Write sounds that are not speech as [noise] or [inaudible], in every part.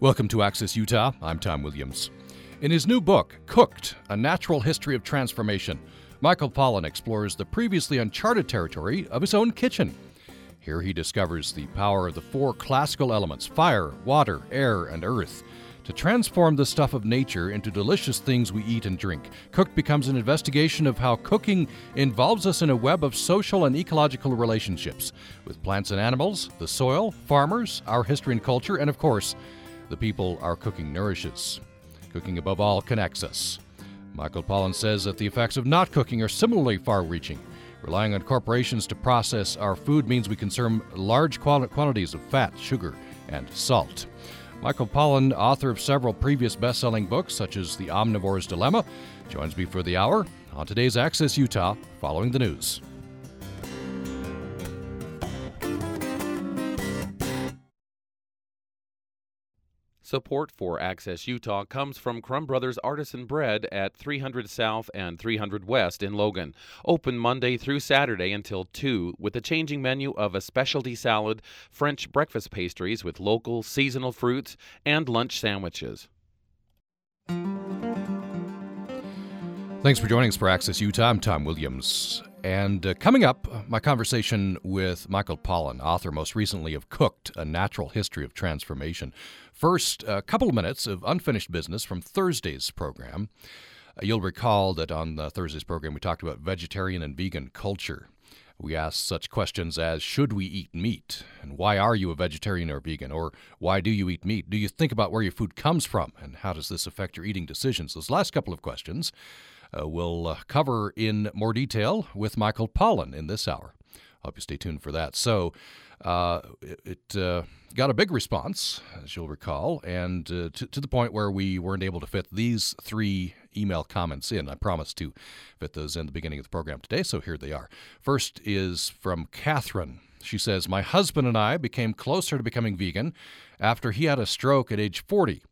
Welcome to Access Utah. I'm Tom Williams. In his new book, Cooked A Natural History of Transformation, Michael Pollan explores the previously uncharted territory of his own kitchen. Here he discovers the power of the four classical elements fire, water, air, and earth to transform the stuff of nature into delicious things we eat and drink. Cooked becomes an investigation of how cooking involves us in a web of social and ecological relationships with plants and animals, the soil, farmers, our history and culture, and of course, the people our cooking nourishes. Cooking, above all, connects us. Michael Pollan says that the effects of not cooking are similarly far reaching. Relying on corporations to process our food means we consume large quantities of fat, sugar, and salt. Michael Pollan, author of several previous best selling books, such as The Omnivore's Dilemma, joins me for the hour on today's Access Utah following the news. Support for Access Utah comes from Crumb Brothers Artisan Bread at 300 South and 300 West in Logan. Open Monday through Saturday until 2 with a changing menu of a specialty salad, French breakfast pastries with local seasonal fruits, and lunch sandwiches. Thanks for joining us for Access Utah. I'm Tom Williams. And uh, coming up, my conversation with Michael Pollan, author most recently of Cooked, A Natural History of Transformation. First, a couple of minutes of unfinished business from Thursday's program. Uh, you'll recall that on Thursday's program, we talked about vegetarian and vegan culture. We asked such questions as Should we eat meat? And why are you a vegetarian or vegan? Or why do you eat meat? Do you think about where your food comes from? And how does this affect your eating decisions? Those last couple of questions uh, we'll uh, cover in more detail with Michael Pollan in this hour. Hope you stay tuned for that. So, uh, it, it uh, got a big response, as you'll recall, and uh, to, to, the point where we weren't able to fit these three email comments in. I promised to fit those in the beginning of the program today, so here they are. First is from Catherine. She says, My husband and I became closer to becoming vegan after he had a stroke at age 40.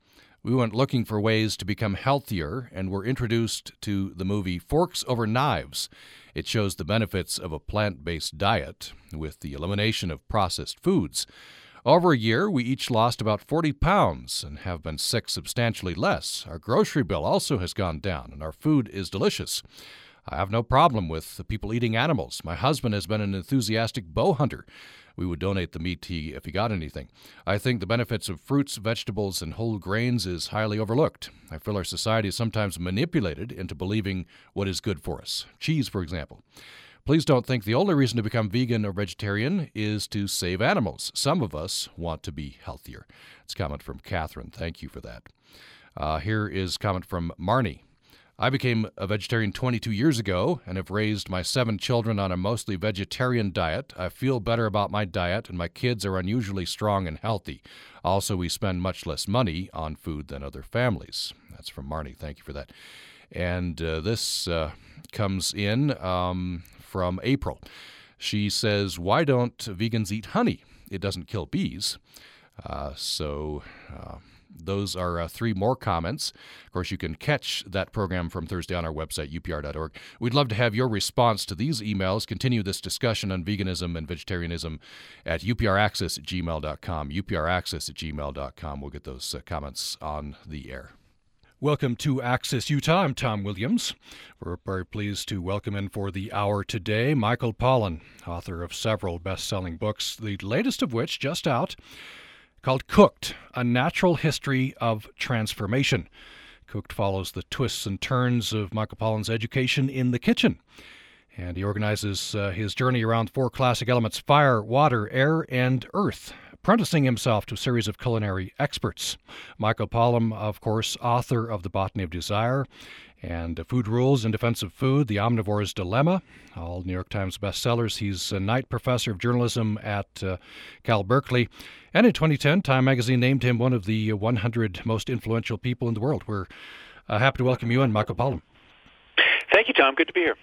We went looking for ways to become healthier and were introduced to the movie Forks Over Knives. It shows the benefits of a plant based diet with the elimination of processed foods. Over a year, we each lost about 40 pounds and have been sick substantially less. Our grocery bill also has gone down, and our food is delicious. I have no problem with people eating animals. My husband has been an enthusiastic bow hunter we would donate the meat he, if he got anything. I think the benefits of fruits, vegetables, and whole grains is highly overlooked. I feel our society is sometimes manipulated into believing what is good for us. Cheese, for example. Please don't think the only reason to become vegan or vegetarian is to save animals. Some of us want to be healthier. It's a comment from Catherine. Thank you for that. Uh, here is comment from Marnie. I became a vegetarian 22 years ago and have raised my seven children on a mostly vegetarian diet. I feel better about my diet, and my kids are unusually strong and healthy. Also, we spend much less money on food than other families. That's from Marnie. Thank you for that. And uh, this uh, comes in um, from April. She says, Why don't vegans eat honey? It doesn't kill bees. Uh, so. Those are uh, three more comments. Of course, you can catch that program from Thursday on our website, upr.org. We'd love to have your response to these emails. Continue this discussion on veganism and vegetarianism at upraccess at gmail.com. upraccess at gmail.com. We'll get those uh, comments on the air. Welcome to Access Utah. I'm Tom Williams. We're very pleased to welcome in for the hour today Michael Pollan, author of several best selling books, the latest of which just out called Cooked A Natural History of Transformation. Cooked follows the twists and turns of Michael Pollan's education in the kitchen. And he organizes uh, his journey around four classic elements fire, water, air, and earth, apprenticing himself to a series of culinary experts. Michael Pollan, of course, author of The Botany of Desire and Food Rules in Defense of Food, The Omnivore's Dilemma, all New York Times bestsellers. He's a Knight Professor of Journalism at uh, Cal Berkeley. And in 2010, Time magazine named him one of the 100 most influential people in the world. We're uh, happy to welcome you and Michael Pollan. Thank you, Tom. Good to be here.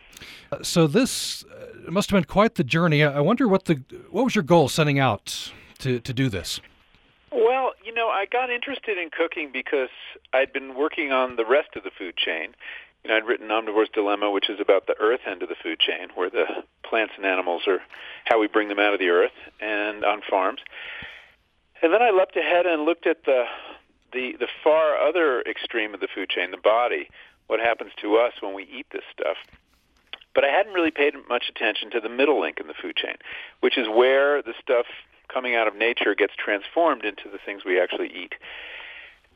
Uh, so this uh, must have been quite the journey. I wonder what the what was your goal setting out to, to do this? Well, you know, I got interested in cooking because I'd been working on the rest of the food chain. You know, I'd written Omnivore's Dilemma, which is about the earth end of the food chain, where the plants and animals are how we bring them out of the earth and on farms. And then I leapt ahead and looked at the the the far other extreme of the food chain, the body, what happens to us when we eat this stuff. But I hadn't really paid much attention to the middle link in the food chain, which is where the stuff coming out of nature gets transformed into the things we actually eat.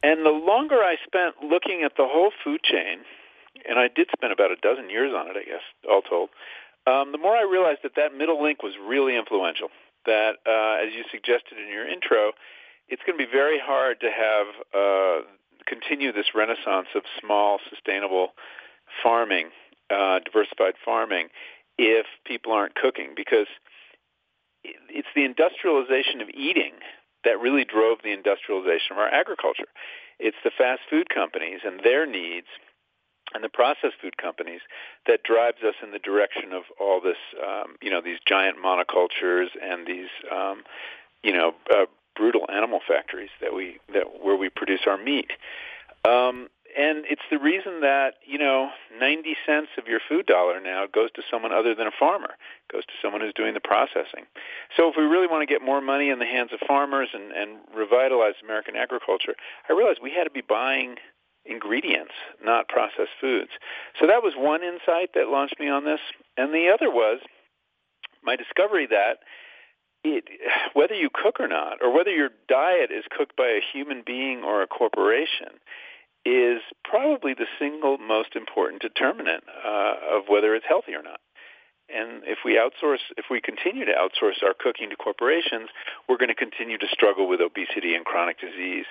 And the longer I spent looking at the whole food chain, and I did spend about a dozen years on it, I guess, all told, um, the more I realized that that middle link was really influential. That, uh, as you suggested in your intro, it's going to be very hard to have uh, continue this renaissance of small, sustainable farming, uh, diversified farming, if people aren't cooking, because it's the industrialization of eating that really drove the industrialization of our agriculture. It's the fast food companies and their needs and the processed food companies that drives us in the direction of all this, um, you know, these giant monocultures and these, um, you know, uh, brutal animal factories that we that where we produce our meat. Um, and it's the reason that you know 90 cents of your food dollar now goes to someone other than a farmer goes to someone who's doing the processing. So if we really want to get more money in the hands of farmers and, and revitalize american agriculture i realized we had to be buying ingredients not processed foods. So that was one insight that launched me on this. And the other was my discovery that it, whether you cook or not, or whether your diet is cooked by a human being or a corporation, is probably the single most important determinant uh, of whether it's healthy or not. And if we outsource, if we continue to outsource our cooking to corporations, we're going to continue to struggle with obesity and chronic disease.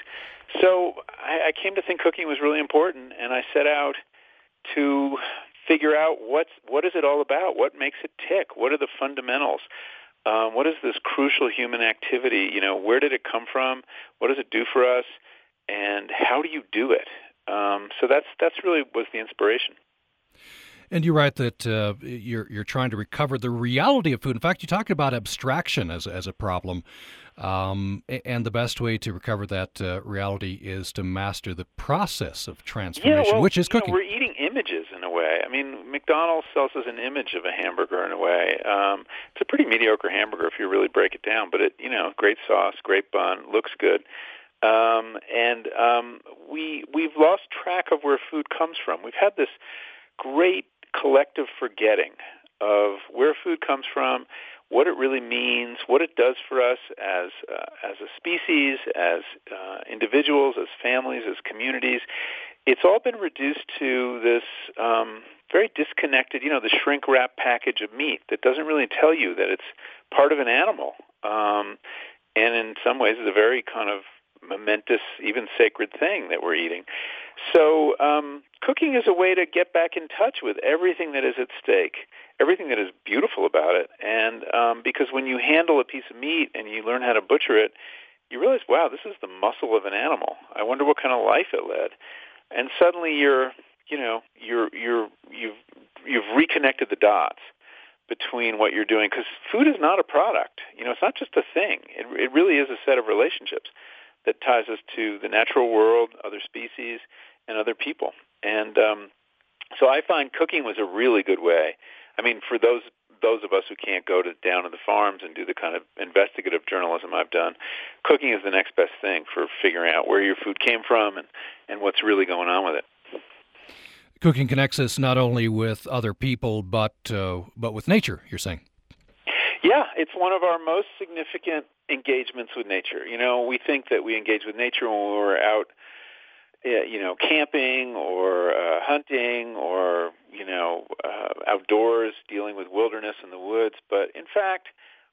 So I, I came to think cooking was really important, and I set out to figure out what's what is it all about? What makes it tick? What are the fundamentals? Um, what is this crucial human activity? You know, where did it come from? What does it do for us? And how do you do it? Um, so that's that's really was the inspiration. And you write that uh, you're you're trying to recover the reality of food. In fact, you talk about abstraction as as a problem, um, and the best way to recover that uh, reality is to master the process of transformation, yeah, well, which is cooking. Know, we're eating images in a way. I mean, McDonald's sells us an image of a hamburger in a way. Um, it's a pretty mediocre hamburger if you really break it down, but it you know, great sauce, great bun, looks good. Um, and um, we we've lost track of where food comes from. We've had this great collective forgetting of where food comes from, what it really means, what it does for us as uh, as a species, as uh, individuals, as families, as communities. It's all been reduced to this um, very disconnected, you know, the shrink wrap package of meat that doesn't really tell you that it's part of an animal, um, and in some ways is a very kind of momentous, even sacred thing that we're eating. So um, cooking is a way to get back in touch with everything that is at stake, everything that is beautiful about it. And um, because when you handle a piece of meat and you learn how to butcher it, you realize, wow, this is the muscle of an animal. I wonder what kind of life it led. And suddenly you're, you know, you're you're you've you've reconnected the dots between what you're doing because food is not a product. You know, it's not just a thing. It it really is a set of relationships that ties us to the natural world, other species, and other people. And um, so I find cooking was a really good way. I mean, for those those of us who can't go to down to the farms and do the kind of investigative journalism I've done, cooking is the next best thing for figuring out where your food came from and, and what's really going on with it. Cooking connects us not only with other people but uh, but with nature. You're saying. It's one of our most significant engagements with nature. You know, we think that we engage with nature when we're out, eh, you know, camping or uh, hunting or you know, uh, outdoors dealing with wilderness in the woods. But in fact,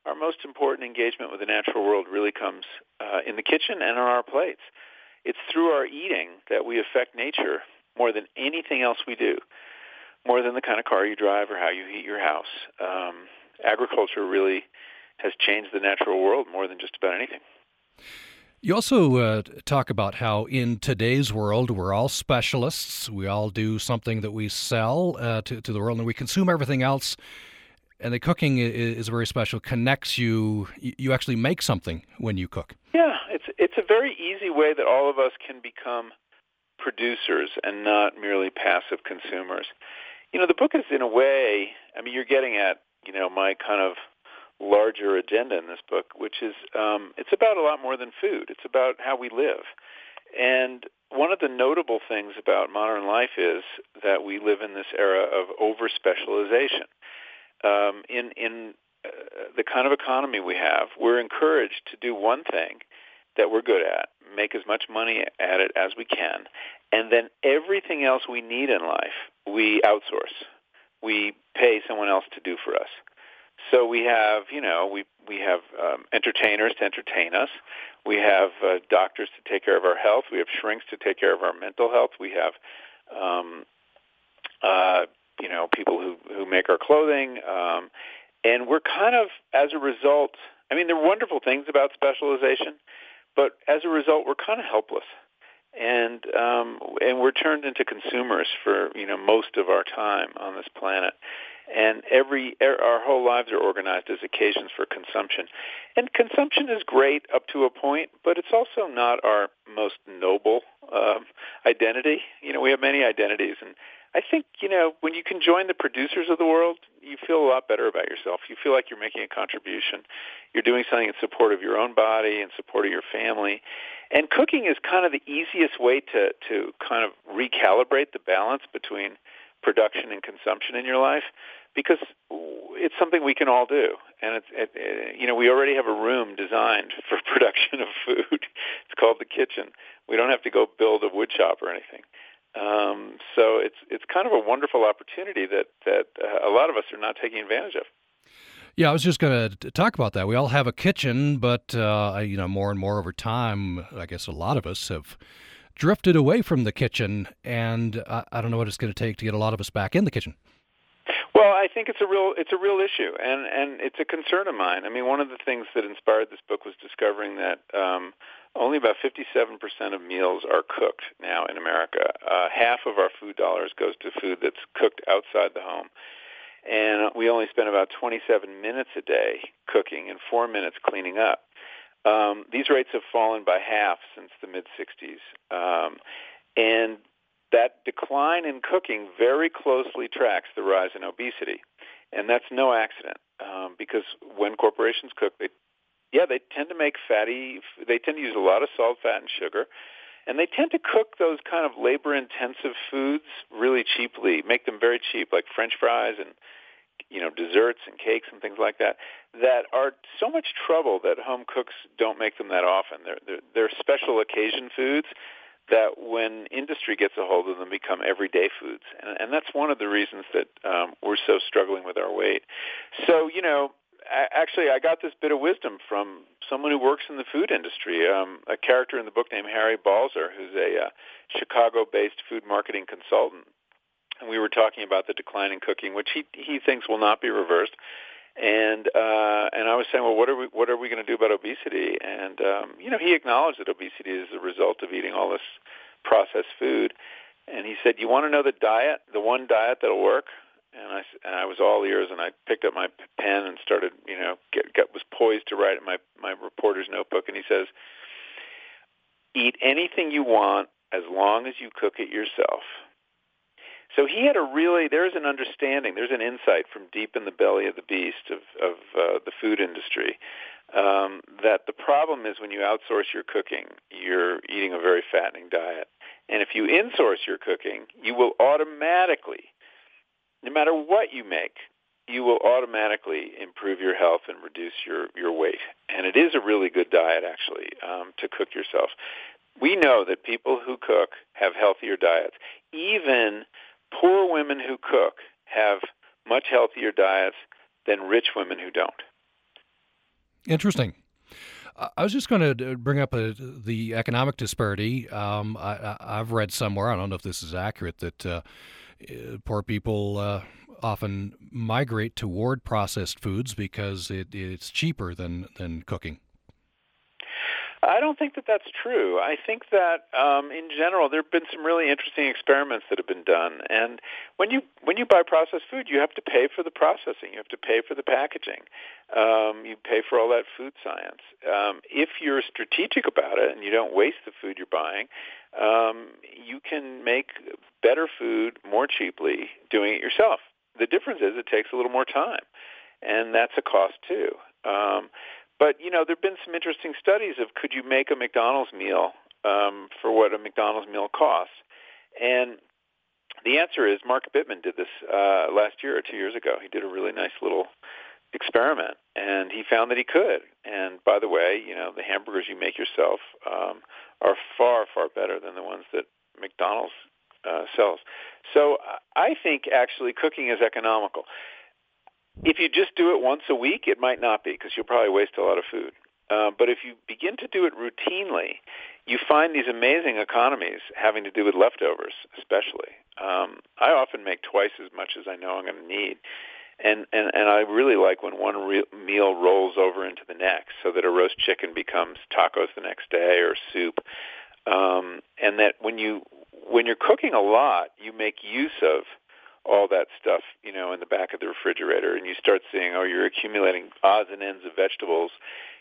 our most important engagement with the natural world really comes uh, in the kitchen and on our plates. It's through our eating that we affect nature more than anything else we do, more than the kind of car you drive or how you heat your house. Um, agriculture really has changed the natural world more than just about anything. You also uh, talk about how in today's world we're all specialists. We all do something that we sell uh, to, to the world, and we consume everything else. And the cooking is, is very special. Connects you. You actually make something when you cook. Yeah, it's it's a very easy way that all of us can become producers and not merely passive consumers. You know, the book is in a way. I mean, you're getting at you know my kind of larger agenda in this book, which is um, it's about a lot more than food. It's about how we live. And one of the notable things about modern life is that we live in this era of over specialization. Um, in in uh, the kind of economy we have, we're encouraged to do one thing that we're good at, make as much money at it as we can, and then everything else we need in life, we outsource. We pay someone else to do for us. So we have, you know, we we have um, entertainers to entertain us. We have uh, doctors to take care of our health. We have shrinks to take care of our mental health. We have, um, uh, you know, people who who make our clothing, um, and we're kind of, as a result. I mean, there are wonderful things about specialization, but as a result, we're kind of helpless and um, and we're turned into consumers for you know most of our time on this planet. And every er, our whole lives are organized as occasions for consumption. And consumption is great up to a point but it's also not our most noble um, identity. You know we have many identities and I think you know when you can join the producers of the world, you feel a lot better about yourself. You feel like you're making a contribution. You're doing something in support of your own body and support of your family. And cooking is kind of the easiest way to to kind of recalibrate the balance between production and consumption in your life because it's something we can all do and it's it, it, you know we already have a room designed [laughs] for production of food it's called the kitchen we don't have to go build a wood shop or anything um, so it's it's kind of a wonderful opportunity that that uh, a lot of us are not taking advantage of yeah, I was just going to talk about that. We all have a kitchen, but uh, you know, more and more over time, I guess a lot of us have drifted away from the kitchen, and I, I don't know what it's going to take to get a lot of us back in the kitchen. I think it's a real it's a real issue, and and it's a concern of mine. I mean, one of the things that inspired this book was discovering that um, only about 57% of meals are cooked now in America. Uh, half of our food dollars goes to food that's cooked outside the home, and we only spend about 27 minutes a day cooking and four minutes cleaning up. Um, these rates have fallen by half since the mid 60s. Um, and that decline in cooking very closely tracks the rise in obesity. And that's no accident um, because when corporations cook, they, yeah, they tend to make fatty, they tend to use a lot of salt, fat, and sugar. And they tend to cook those kind of labor-intensive foods really cheaply, make them very cheap, like French fries and you know desserts and cakes and things like that that are so much trouble that home cooks don't make them that often. They're they're, they're special occasion foods that when industry gets a hold of them become everyday foods. And, and that's one of the reasons that um, we're so struggling with our weight. So you know actually i got this bit of wisdom from someone who works in the food industry um, a character in the book named harry balzer who's a uh, chicago based food marketing consultant. And we were talking about the decline in cooking which he he thinks will not be reversed and uh, and I was saying, well, what are we what are we going to do about obesity? And um, you know, he acknowledged that obesity is the result of eating all this processed food. And he said, "You want to know the diet, the one diet that'll work?" And I and I was all ears, and I picked up my pen and started, you know, get, get was poised to write in my my reporter's notebook. And he says, "Eat anything you want as long as you cook it yourself." So he had a really there's an understanding, there's an insight from deep in the belly of the beast of of uh, the food industry um, that the problem is when you outsource your cooking, you're eating a very fattening diet, and if you insource your cooking, you will automatically, no matter what you make, you will automatically improve your health and reduce your, your weight. And it is a really good diet, actually, um, to cook yourself. We know that people who cook have healthier diets. Even poor women who cook have much healthier diets than rich women who don't. Interesting. I was just going to bring up a, the economic disparity. Um, I, have read somewhere, I don't know if this is accurate, that uh, poor people uh, often migrate toward processed foods because it, it's cheaper than, than cooking. I don't think that that's true. I think that um, in general there have been some really interesting experiments that have been done. And when you when you buy processed food, you have to pay for the processing. You have to pay for the packaging. Um, you pay for all that food science. Um, if you're strategic about it and you don't waste the food you're buying, um, you can make better food more cheaply doing it yourself. The difference is it takes a little more time, and that's a cost too. Um, but you know, there've been some interesting studies of could you make a McDonald's meal um, for what a McDonald's meal costs. And the answer is Mark Bittman did this uh, last year or two years ago. He did a really nice little experiment, and he found that he could. And by the way, you know the hamburgers you make yourself um, are far far better than the ones that McDonald's uh, sells. So I think actually cooking is economical. If you just do it once a week, it might not be because you'll probably waste a lot of food. Uh, but if you begin to do it routinely, you find these amazing economies having to do with leftovers, especially. Um, I often make twice as much as I know I'm going to need. And, and and I really like when one re- meal rolls over into the next, so that a roast chicken becomes tacos the next day or soup, um, and that when you when you're cooking a lot, you make use of all that stuff, you know, in the back of the refrigerator, and you start seeing, oh, you're accumulating odds and ends of vegetables,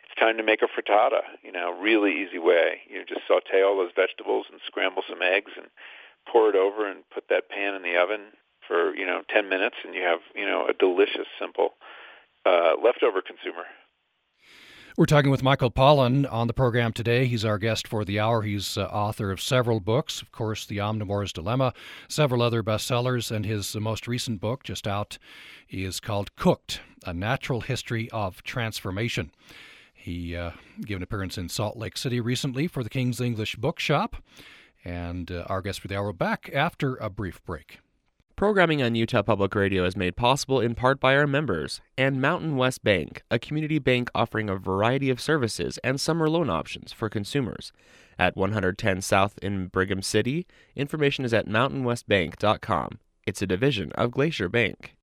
it's time to make a frittata. You know, really easy way. You just saute all those vegetables and scramble some eggs and pour it over and put that pan in the oven for you know 10 minutes, and you have you know a delicious, simple uh, leftover consumer. We're talking with Michael Pollan on the program today. He's our guest for the hour. He's uh, author of several books, of course, The Omnivore's Dilemma, several other bestsellers, and his most recent book, just out, is called Cooked A Natural History of Transformation. He uh, gave an appearance in Salt Lake City recently for the King's English Bookshop. And uh, our guest for the hour back after a brief break. Programming on Utah Public Radio is made possible in part by our members and Mountain West Bank, a community bank offering a variety of services and summer loan options for consumers. At 110 South in Brigham City, information is at mountainwestbank.com. It's a division of Glacier Bank.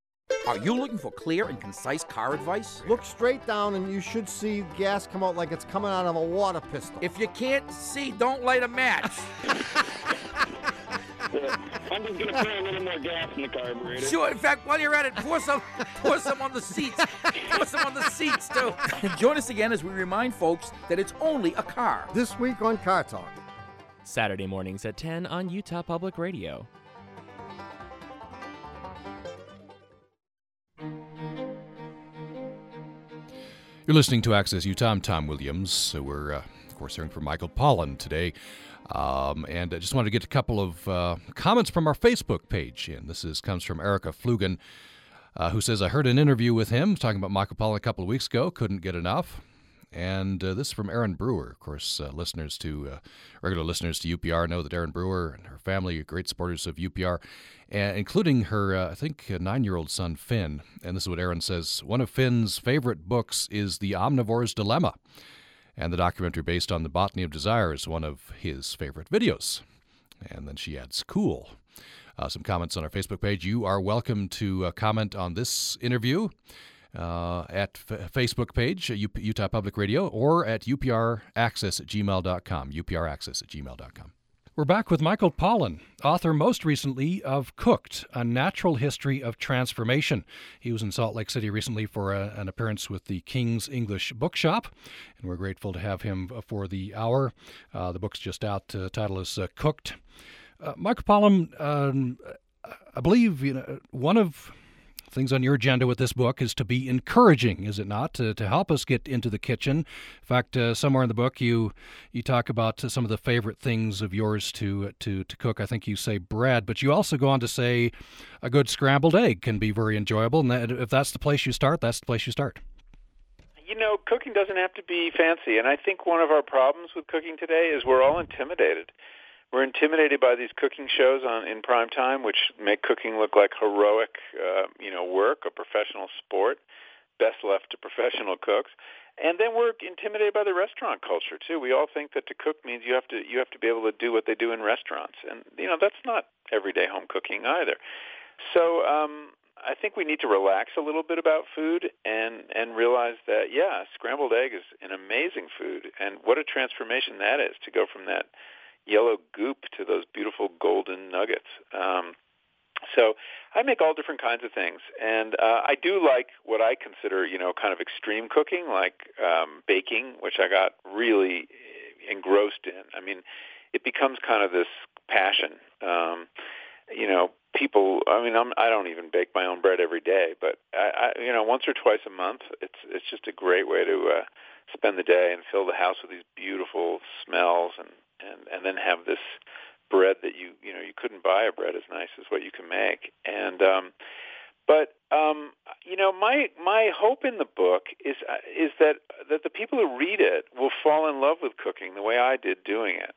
Are you looking for clear and concise car advice? Look straight down and you should see gas come out like it's coming out of a water pistol. If you can't see, don't light a match. [laughs] I'm just gonna put a little more gas in the carburetor. Sure. In fact, while you're at it, pour some, [laughs] pour some on the seats. Pour some on the seats too. [laughs] Join us again as we remind folks that it's only a car. This week on Car Talk. Saturday mornings at 10 on Utah Public Radio. You're listening to Access Utah. I'm Tom Williams. So we're, uh, of course, hearing from Michael Pollan today. Um, and I just wanted to get a couple of uh, comments from our Facebook page. And this is comes from Erica Flugan, uh, who says, I heard an interview with him talking about Michael Pollan a couple of weeks ago. Couldn't get enough. And uh, this is from Erin Brewer. Of course, uh, listeners to uh, regular listeners to UPR know that Erin Brewer and her family are great supporters of UPR including her, uh, I think, nine year old son, Finn. And this is what Erin says One of Finn's favorite books is The Omnivore's Dilemma. And the documentary based on the Botany of Desire is one of his favorite videos. And then she adds, cool. Uh, some comments on our Facebook page. You are welcome to uh, comment on this interview uh, at f- Facebook page, Utah Public Radio, or at upraccess at gmail.com. upraccess at gmail.com. We're back with Michael Pollan, author most recently of Cooked, A Natural History of Transformation. He was in Salt Lake City recently for a, an appearance with the King's English Bookshop, and we're grateful to have him for the hour. Uh, the book's just out. The uh, title is uh, Cooked. Uh, Michael Pollan, um, I believe you know, one of things on your agenda with this book is to be encouraging, is it not, to, to help us get into the kitchen? In fact, uh, somewhere in the book you you talk about some of the favorite things of yours to to to cook. I think you say bread, but you also go on to say a good scrambled egg can be very enjoyable, and that, if that's the place you start, that's the place you start. You know, cooking doesn't have to be fancy, and I think one of our problems with cooking today is we're all intimidated we're intimidated by these cooking shows on in prime time, which make cooking look like heroic, uh, you know, work, a professional sport, best left to professional cooks. And then we're intimidated by the restaurant culture too. We all think that to cook means you have to you have to be able to do what they do in restaurants, and you know that's not everyday home cooking either. So um, I think we need to relax a little bit about food and and realize that yeah, scrambled egg is an amazing food, and what a transformation that is to go from that yellow goop to those beautiful golden nuggets. Um, so I make all different kinds of things, and uh, I do like what I consider, you know, kind of extreme cooking, like um, baking, which I got really engrossed in. I mean, it becomes kind of this passion. Um, you know, people. I mean, I'm, I don't even bake my own bread every day, but I, I, you know, once or twice a month, it's it's just a great way to uh, spend the day and fill the house with these beautiful smells and and and then have this bread that you you know you couldn't buy a bread as nice as what you can make. And um, but um, you know, my my hope in the book is uh, is that that the people who read it will fall in love with cooking the way I did doing it.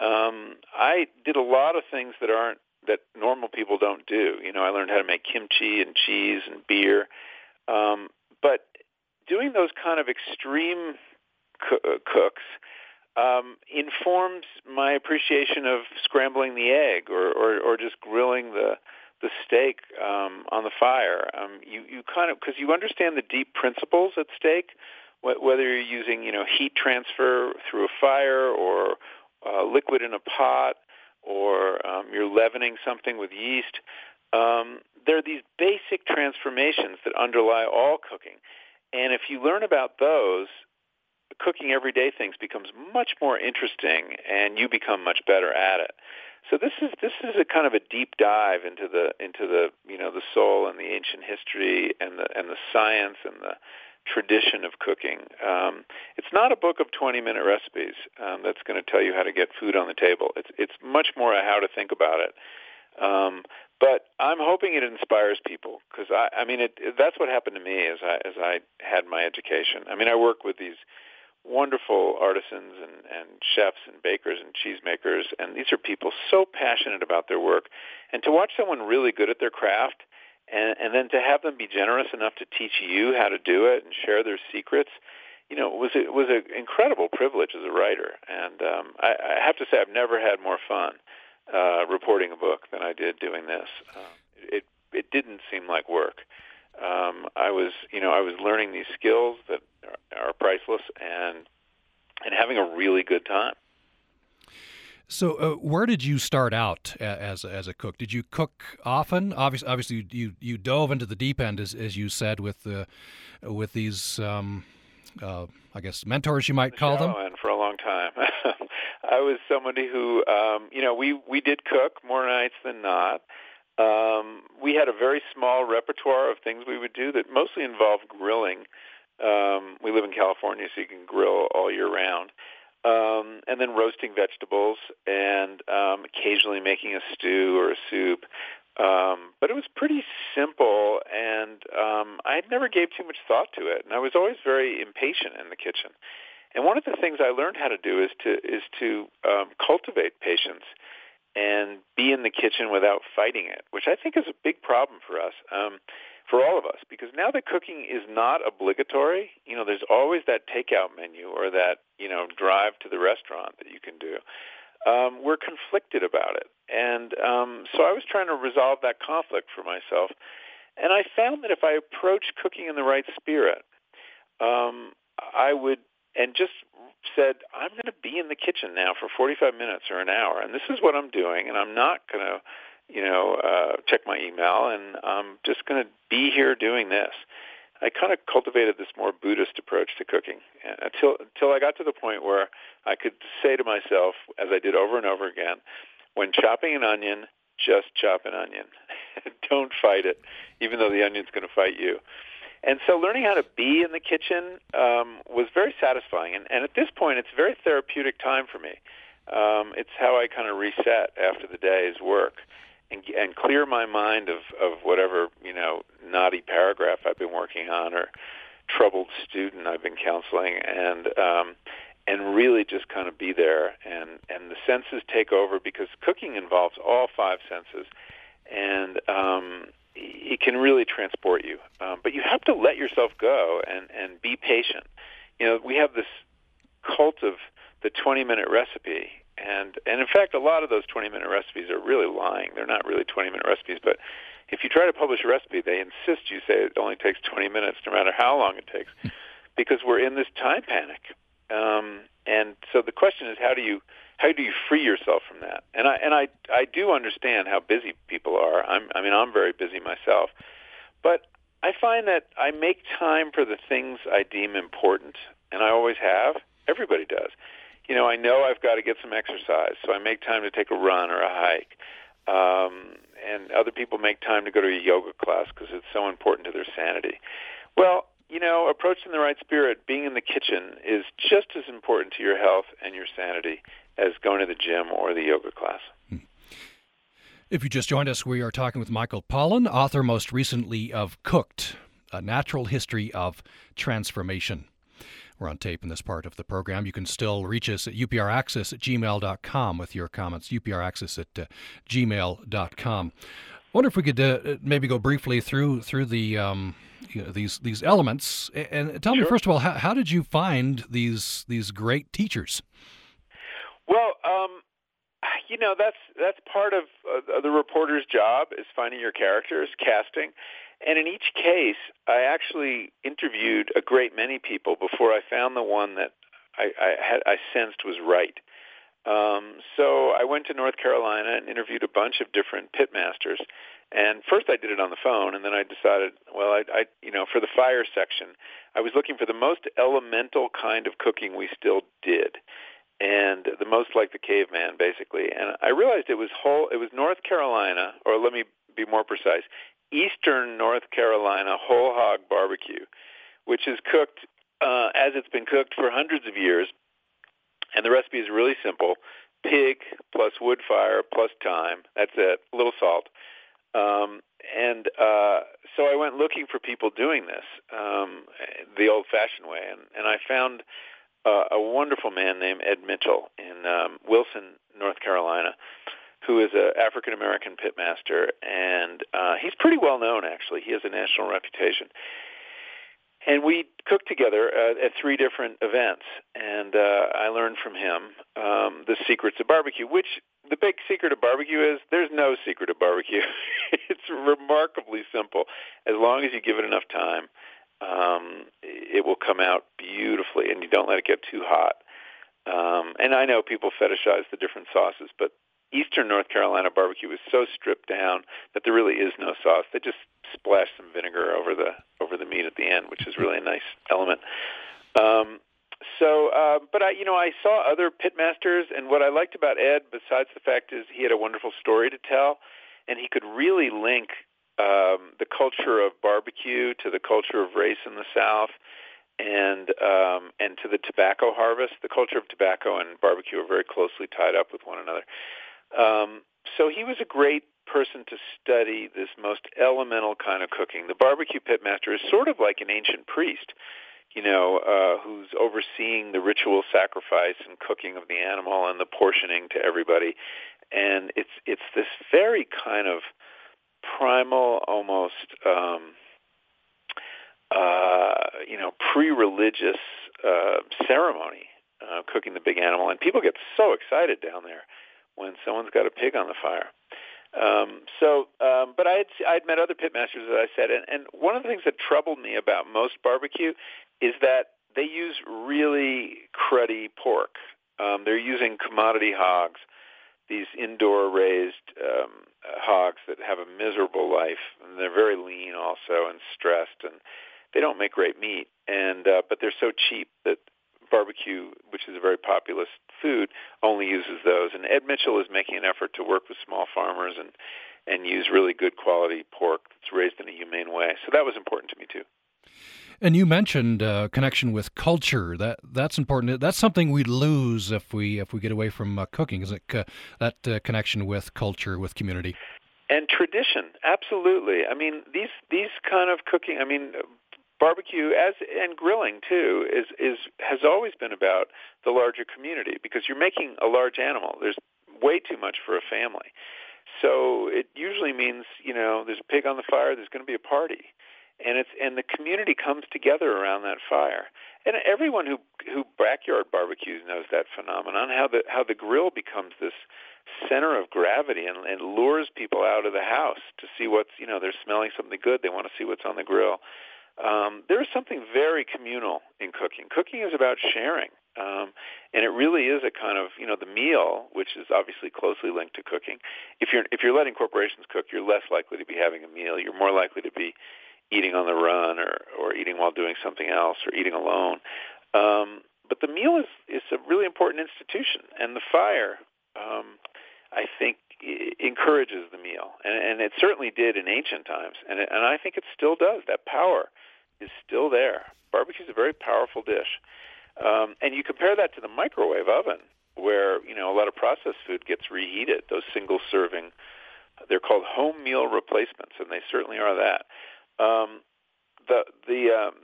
Um, I did a lot of things that aren't that normal people don't do. You know, I learned how to make kimchi and cheese and beer. Um, but doing those kind of extreme co- uh, cooks um, informs my appreciation of scrambling the egg or, or, or just grilling the the steak um, on the fire. Um, you you kind of because you understand the deep principles at stake, wh- whether you're using you know heat transfer through a fire or uh, liquid in a pot or um, you're leavening something with yeast. Um, there are these basic transformations that underlie all cooking. And if you learn about those, cooking everyday things becomes much more interesting and you become much better at it. So this is this is a kind of a deep dive into the into the you know the soul and the ancient history and the and the science and the tradition of cooking. Um, it's not a book of 20 minute recipes um, that's going to tell you how to get food on the table. It's it's much more a how to think about it. Um, but I'm hoping it inspires people because I, I mean, it, it, that's what happened to me as I as I had my education. I mean, I work with these wonderful artisans and, and chefs and bakers and cheesemakers, and these are people so passionate about their work. And to watch someone really good at their craft and, and then to have them be generous enough to teach you how to do it and share their secrets, you know, was it was an incredible privilege as a writer. And um, I, I have to say, I've never had more fun uh, reporting a book than I did doing this. Um, it it didn't seem like work. Um, I was, you know, I was learning these skills that are, are priceless and and having a really good time. So, uh, where did you start out as as a cook? Did you cook often? Obviously, obviously, you you dove into the deep end, as as you said, with the with these, um, uh, I guess, mentors you might call them. And for a long time, [laughs] I was somebody who, um, you know, we we did cook more nights than not. Um, we had a very small repertoire of things we would do that mostly involved grilling. Um, we live in California, so you can grill all year round um, and then roasting vegetables, and um, occasionally making a stew or a soup. Um, but it was pretty simple, and um, I never gave too much thought to it. And I was always very impatient in the kitchen. And one of the things I learned how to do is to is to um, cultivate patience and be in the kitchen without fighting it, which I think is a big problem for us. Um, for all of us because now that cooking is not obligatory, you know, there's always that takeout menu or that, you know, drive to the restaurant that you can do. Um, we're conflicted about it. And um, so I was trying to resolve that conflict for myself. And I found that if I approach cooking in the right spirit, um, I would, and just said, I'm going to be in the kitchen now for 45 minutes or an hour, and this is what I'm doing, and I'm not going to you know, uh, check my email, and I'm just going to be here doing this. I kind of cultivated this more Buddhist approach to cooking until until I got to the point where I could say to myself, as I did over and over again, when chopping an onion, just chop an onion. [laughs] Don't fight it, even though the onion's going to fight you. And so learning how to be in the kitchen um, was very satisfying. And, and at this point, it's a very therapeutic time for me. Um, it's how I kind of reset after the day's work and, and clear my mind of, of whatever you know naughty paragraph I've been working on or troubled student I've been counseling, and um, and really just kind of be there and and the senses take over because cooking involves all five senses, and um, can really transport you. Um, but you have to let yourself go and and be patient. You know, we have this cult of the 20 minute recipe and and in fact, a lot of those 20 minute recipes are really lying. They're not really 20 minute recipes, but if you try to publish a recipe, they insist you say it only takes 20 minutes, no matter how long it takes, because we're in this time panic. Um, and so the question is, how do you how do you free yourself from that? And I and I I do understand how busy people are. I'm I mean I'm very busy myself, but I find that I make time for the things I deem important, and I always have. Everybody does you know, I know I've got to get some exercise, so I make time to take a run or a hike. Um, and other people make time to go to a yoga class because it's so important to their sanity. Well, you know, approached in the right spirit, being in the kitchen is just as important to your health and your sanity as going to the gym or the yoga class. If you just joined us, we are talking with Michael Pollan, author most recently of Cooked, A Natural History of Transformation. We're on tape in this part of the program. You can still reach us at upraccess at gmail.com with your comments, upraccess at uh, gmail.com. I wonder if we could uh, maybe go briefly through through the um, you know, these these elements and tell sure. me first of all how, how did you find these these great teachers? Well, um, you know that's that's part of uh, the reporter's job is finding your characters, casting, and in each case, I actually interviewed a great many people before I found the one that I, I had I sensed was right. Um, so I went to North Carolina and interviewed a bunch of different pitmasters. And first I did it on the phone, and then I decided, well, I, I, you know, for the fire section, I was looking for the most elemental kind of cooking we still did, and the most like the caveman, basically. And I realized it was whole. It was North Carolina, or let me be more precise, Eastern North Carolina whole hog barbecue, which is cooked uh, as it's been cooked for hundreds of years. And the recipe is really simple: pig plus wood fire plus time. That's it. A little salt. Um, and uh, so I went looking for people doing this um, the old-fashioned way, and, and I found uh, a wonderful man named Ed Mitchell in um, Wilson, North Carolina, who is an African American pitmaster, and uh, he's pretty well known. Actually, he has a national reputation. And we cooked together uh, at three different events, and uh, I learned from him um, the secrets of barbecue. Which the big secret of barbecue is there's no secret of barbecue. [laughs] it's remarkably simple. As long as you give it enough time, um, it will come out beautifully, and you don't let it get too hot. Um, and I know people fetishize the different sauces, but Eastern North Carolina barbecue is so stripped down that there really is no sauce. They just splash some vinegar over the over the meat at the end, which is really a nice element. Um, so, uh, but I, you know, I saw other pitmasters, and what I liked about Ed, besides the fact is he had a wonderful story to tell, and he could really link um, the culture of barbecue to the culture of race in the South, and um, and to the tobacco harvest. The culture of tobacco and barbecue are very closely tied up with one another. Um, so he was a great person to study this most elemental kind of cooking. The barbecue pitmaster is sort of like an ancient priest, you know, uh, who's overseeing the ritual sacrifice and cooking of the animal and the portioning to everybody. And it's it's this very kind of primal, almost um, uh, you know, pre-religious uh, ceremony, uh, cooking the big animal, and people get so excited down there when someone's got a pig on the fire. Um, so, um, but I had I'd met other pitmasters, as I said, and, and one of the things that troubled me about most barbecue is that they use really cruddy pork. Um, they're using commodity hogs, these indoor raised um, hogs that have a miserable life, and they're very lean also and stressed, and they don't make great meat. And uh, but they're so cheap that barbecue, which is a very populous food, only uses those. And Ed Mitchell is making an effort to work with small farmers and and use really good quality pork that's raised in a humane way. So that was important to me too. And you mentioned uh, connection with culture. That that's important. That's something we lose if we if we get away from uh, cooking. Is it uh, that uh, connection with culture, with community, and tradition? Absolutely. I mean these these kind of cooking. I mean barbecue as and grilling too is is has always been about the larger community because you're making a large animal. There's way too much for a family. So it usually means, you know, there's a pig on the fire, there's going to be a party. And it's and the community comes together around that fire. And everyone who who backyard barbecues knows that phenomenon, how the how the grill becomes this center of gravity and, and lures people out of the house to see what's, you know, they're smelling something good, they want to see what's on the grill um, there is something very communal in cooking. Cooking is about sharing, um, and it really is a kind of you know the meal, which is obviously closely linked to cooking. If you're if you're letting corporations cook, you're less likely to be having a meal. You're more likely to be eating on the run or or eating while doing something else or eating alone. Um, but the meal is is a really important institution, and the fire, um, I think, encourages the meal, and, and it certainly did in ancient times, and it, and I think it still does. That power is still there. Barbecue is a very powerful dish. Um, and you compare that to the microwave oven, where you know a lot of processed food gets reheated. Those single serving, they're called home meal replacements, and they certainly are that. Um, the the um,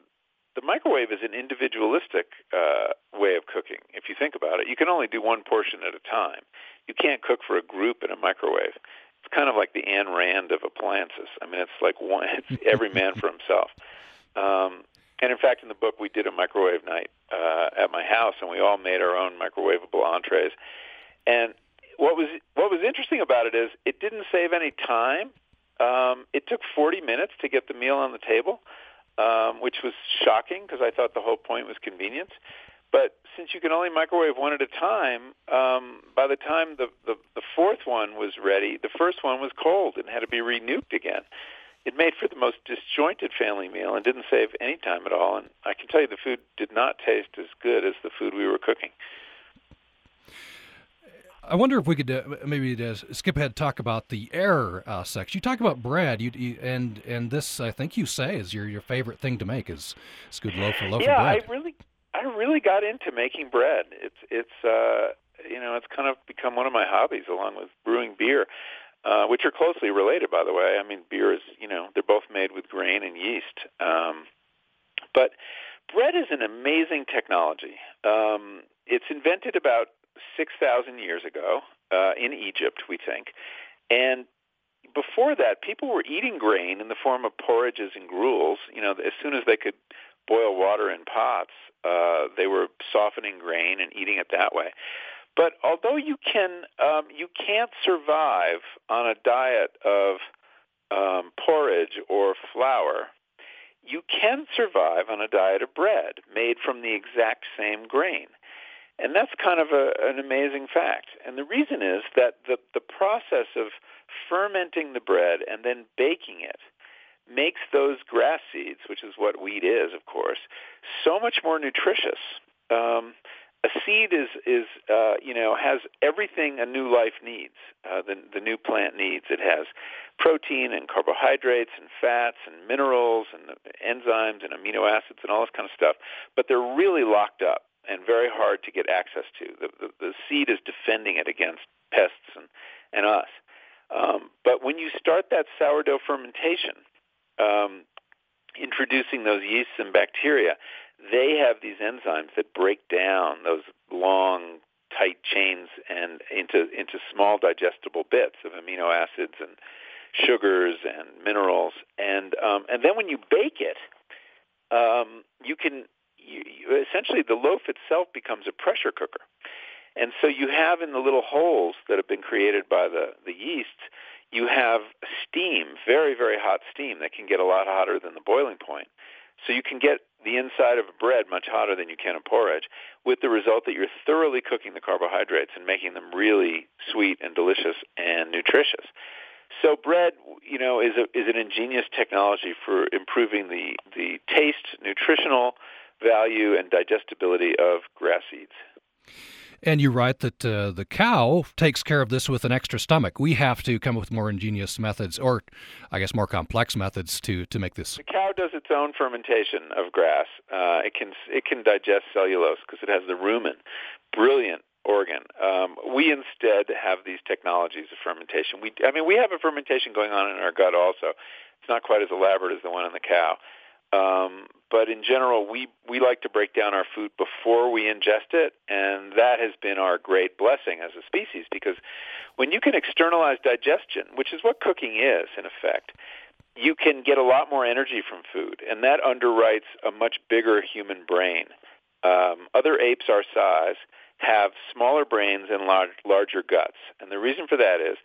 the microwave is an individualistic uh, way of cooking. If you think about it, you can only do one portion at a time. You can't cook for a group in a microwave. It's kind of like the Ayn Rand of appliances. I mean, it's like one, it's [laughs] every man for himself. Um, and in fact, in the book, we did a microwave night uh, at my house, and we all made our own microwavable entrees. And what was what was interesting about it is it didn't save any time. Um, it took 40 minutes to get the meal on the table um, which was shocking because I thought the whole point was convenience. But since you can only microwave one at a time, um, by the time the, the the fourth one was ready, the first one was cold and had to be renuked again. It made for the most disjointed family meal and didn't save any time at all. And I can tell you, the food did not taste as good as the food we were cooking. I wonder if we could uh, maybe uh, skip ahead talk about the air uh, section. You talk about bread, you, you, and and this I think you say is your your favorite thing to make is is good loaf of loaf yeah, of bread. I really I really got into making bread. It's it's uh, you know it's kind of become one of my hobbies along with brewing beer, uh, which are closely related by the way. I mean beer is you know they're both made with grain and yeast, um, but bread is an amazing technology. Um, it's invented about 6,000 years ago uh, in Egypt, we think. And before that, people were eating grain in the form of porridges and gruels. You know, as soon as they could boil water in pots, uh, they were softening grain and eating it that way. But although you can, um, you can't survive on a diet of um, porridge or flour. You can survive on a diet of bread made from the exact same grain. And that's kind of a, an amazing fact. And the reason is that the, the process of fermenting the bread and then baking it makes those grass seeds, which is what wheat is, of course, so much more nutritious. Um, a seed is is uh, you know has everything a new life needs. Uh, the the new plant needs. It has protein and carbohydrates and fats and minerals and enzymes and amino acids and all this kind of stuff. But they're really locked up and very hard to get access to. The, the, the seed is defending it against pests and, and us. Um, but when you start that sourdough fermentation, um, introducing those yeasts and bacteria, they have these enzymes that break down those long, tight chains and into into small digestible bits of amino acids and sugars and minerals. And um, and then when you bake it, um, you can you, you, essentially the loaf itself becomes a pressure cooker. And so you have in the little holes that have been created by the, the yeast, you have steam, very, very hot steam that can get a lot hotter than the boiling point. So you can get the inside of bread much hotter than you can a porridge, with the result that you're thoroughly cooking the carbohydrates and making them really sweet and delicious and nutritious. So bread, you know, is a, is an ingenious technology for improving the the taste, nutritional value and digestibility of grass seeds. And you write that uh, the cow takes care of this with an extra stomach. We have to come up with more ingenious methods, or I guess more complex methods, to, to make this. The cow does its own fermentation of grass. Uh, it can it can digest cellulose because it has the rumen, brilliant organ. Um, we instead have these technologies of fermentation. We I mean we have a fermentation going on in our gut also. It's not quite as elaborate as the one in the cow. Um, but in general, we, we like to break down our food before we ingest it, and that has been our great blessing as a species because when you can externalize digestion, which is what cooking is in effect, you can get a lot more energy from food, and that underwrites a much bigger human brain. Um, other apes our size have smaller brains and large, larger guts, and the reason for that is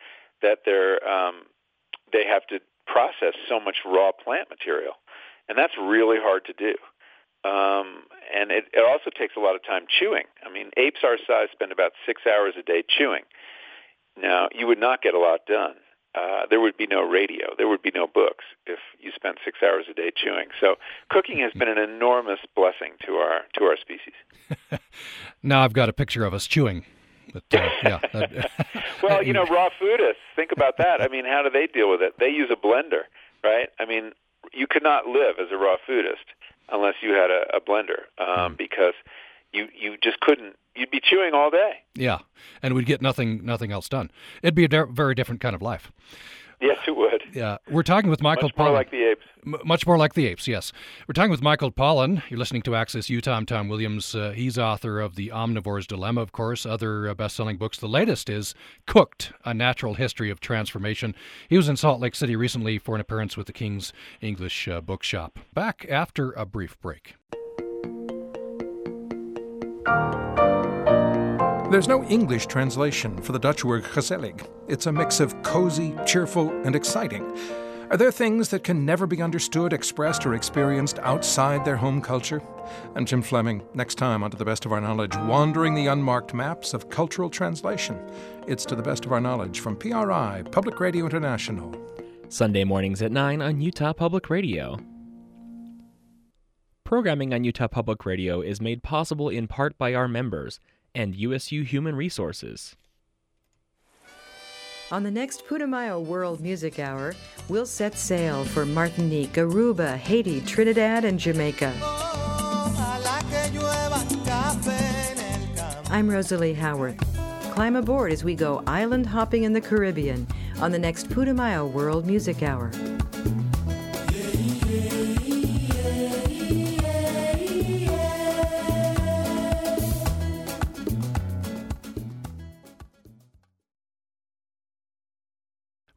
that they're um, they have to process so much raw plant material and that's really hard to do. Um, and it, it also takes a lot of time chewing. I mean, apes our size spend about six hours a day chewing. Now, you would not get a lot done. Uh, there would be no radio. There would be no books if you spent six hours a day chewing. So, cooking has been an enormous blessing to our to our species. [laughs] now I've got a picture of us chewing. But, uh, yeah. [laughs] [laughs] well, you know, raw foodists. Think about that. I mean, how do they deal with it? They use a blender, right? I mean, you could not live as a raw foodist unless you had a, a blender um, mm. because you you just couldn't. You'd be chewing all day. Yeah, and we'd get nothing nothing else done. It'd be a very different kind of life. Yes, it would. Yeah, we're talking with Michael Much more Pollan. like the apes. M- much more like the apes, yes. We're talking with Michael Pollan. You're listening to Access Utah. I'm Tom Williams. Uh, he's author of The Omnivore's Dilemma, of course, other uh, best selling books. The latest is Cooked A Natural History of Transformation. He was in Salt Lake City recently for an appearance with the King's English uh, Bookshop. Back after a brief break. There's no English translation for the Dutch word gezellig. It's a mix of cozy, cheerful, and exciting. Are there things that can never be understood, expressed, or experienced outside their home culture? I'm Jim Fleming. Next time, on To the Best of Our Knowledge, wandering the unmarked maps of cultural translation. It's To the Best of Our Knowledge from PRI, Public Radio International. Sunday mornings at 9 on Utah Public Radio. Programming on Utah Public Radio is made possible in part by our members and USU Human Resources. On the next Putumayo World Music Hour, we'll set sail for Martinique, Aruba, Haiti, Trinidad, and Jamaica. I'm Rosalie Howarth. Climb aboard as we go island hopping in the Caribbean on the next Putumayo World Music Hour.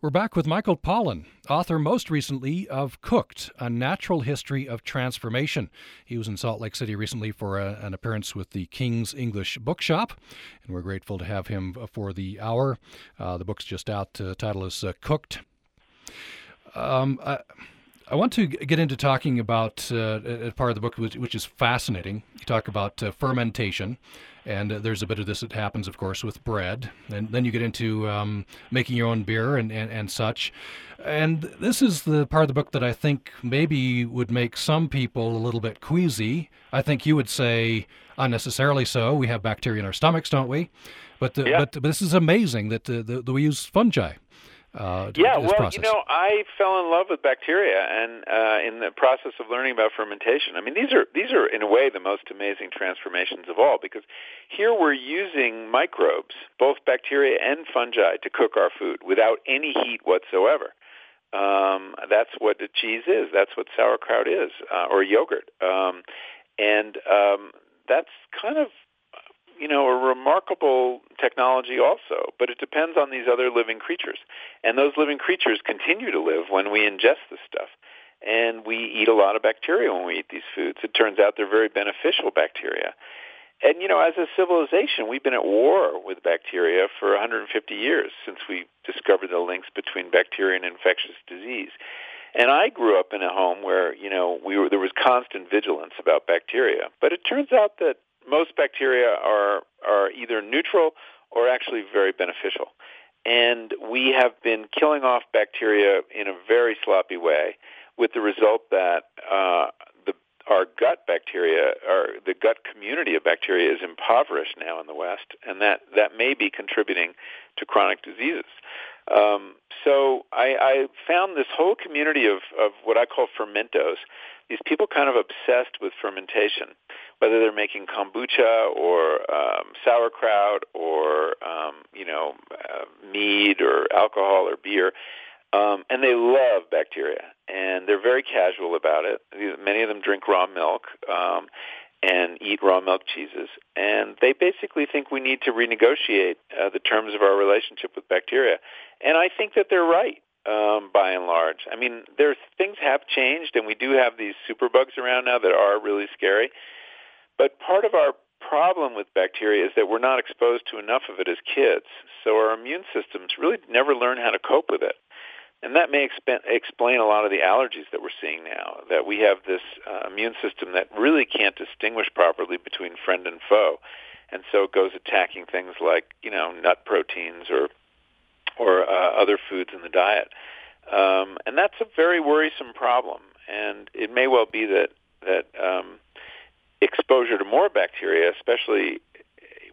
We're back with Michael Pollan, author most recently of Cooked, A Natural History of Transformation. He was in Salt Lake City recently for a, an appearance with the King's English Bookshop, and we're grateful to have him for the hour. Uh, the book's just out. The title is uh, Cooked. Um, I, I want to get into talking about uh, a part of the book which, which is fascinating. You talk about uh, fermentation, and uh, there's a bit of this that happens, of course, with bread. And then you get into um, making your own beer and, and, and such. And this is the part of the book that I think maybe would make some people a little bit queasy. I think you would say unnecessarily so. We have bacteria in our stomachs, don't we? But the, Yeah. but, but this is amazing that the, the, that we use fungi. Uh, Yeah, well, process. you know, I fell in love with bacteria, and uh, in the process of learning about fermentation, I mean, these are these are in a way the most amazing transformations of all because here we're using microbes, both bacteria and fungi, to cook our food without any heat whatsoever. Um, that's what the cheese is. That's what sauerkraut is, uh, or yogurt, um, and um, that's kind of you know, a remarkable technology also, but it depends on these other living creatures. And those living creatures continue to live when we ingest this stuff. And we eat a lot of bacteria when we eat these foods. It turns out they're very beneficial bacteria. And, you know, as a civilization, we've been at war with bacteria for 150 years since we discovered the links between bacteria and infectious disease. And I grew up in a home where, you know, we were, there was constant vigilance about bacteria. But it turns out that most bacteria are are either neutral or actually very beneficial. And we have been killing off bacteria in a very sloppy way, with the result that uh, the our gut bacteria, our, the gut community of bacteria, is impoverished now in the West, and that that may be contributing to chronic diseases. Um, so I, I found this whole community of, of what I call fermentos. These people kind of obsessed with fermentation, whether they're making kombucha or um, sauerkraut or um, you know uh, mead or alcohol or beer, um, and they love bacteria and they're very casual about it. Many of them drink raw milk. Um, and eat raw milk cheeses. And they basically think we need to renegotiate uh, the terms of our relationship with bacteria. And I think that they're right. Um, by and large, I mean, there's things have changed, and we do have these superbugs around now that are really scary. But part of our problem with bacteria is that we're not exposed to enough of it as kids, so our immune systems really never learn how to cope with it. And that may exp- explain a lot of the allergies that we're seeing now, that we have this uh, immune system that really can't distinguish properly between friend and foe. And so it goes attacking things like, you know, nut proteins or, or uh, other foods in the diet. Um, and that's a very worrisome problem. And it may well be that, that um, exposure to more bacteria, especially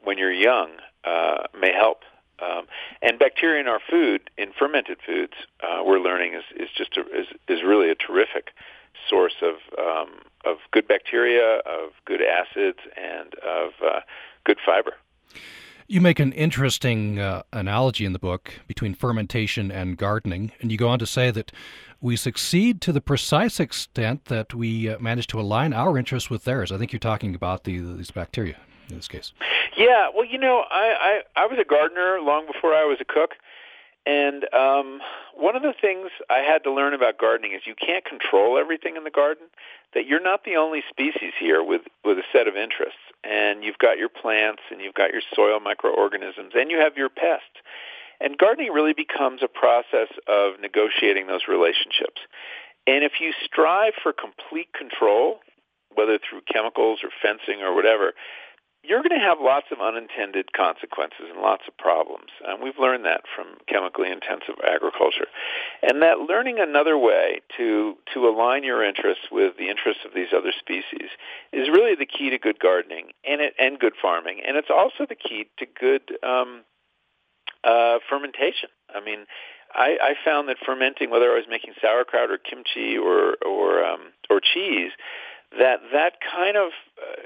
when you're young, uh, may help um, and bacteria in our food, in fermented foods, uh, we're learning is, is just a, is, is really a terrific source of um, of good bacteria, of good acids, and of uh, good fiber. You make an interesting uh, analogy in the book between fermentation and gardening, and you go on to say that we succeed to the precise extent that we uh, manage to align our interests with theirs. I think you're talking about the, these bacteria in this case. Yeah, well, you know, I, I I was a gardener long before I was a cook, and um, one of the things I had to learn about gardening is you can't control everything in the garden. That you're not the only species here with with a set of interests, and you've got your plants, and you've got your soil microorganisms, and you have your pests. And gardening really becomes a process of negotiating those relationships. And if you strive for complete control, whether through chemicals or fencing or whatever, you're going to have lots of unintended consequences and lots of problems. And we've learned that from chemically intensive agriculture. And that learning another way to, to align your interests with the interests of these other species is really the key to good gardening and, it, and good farming. And it's also the key to good um, uh, fermentation. I mean, I, I found that fermenting, whether I was making sauerkraut or kimchi or, or, um, or cheese, that that kind of uh,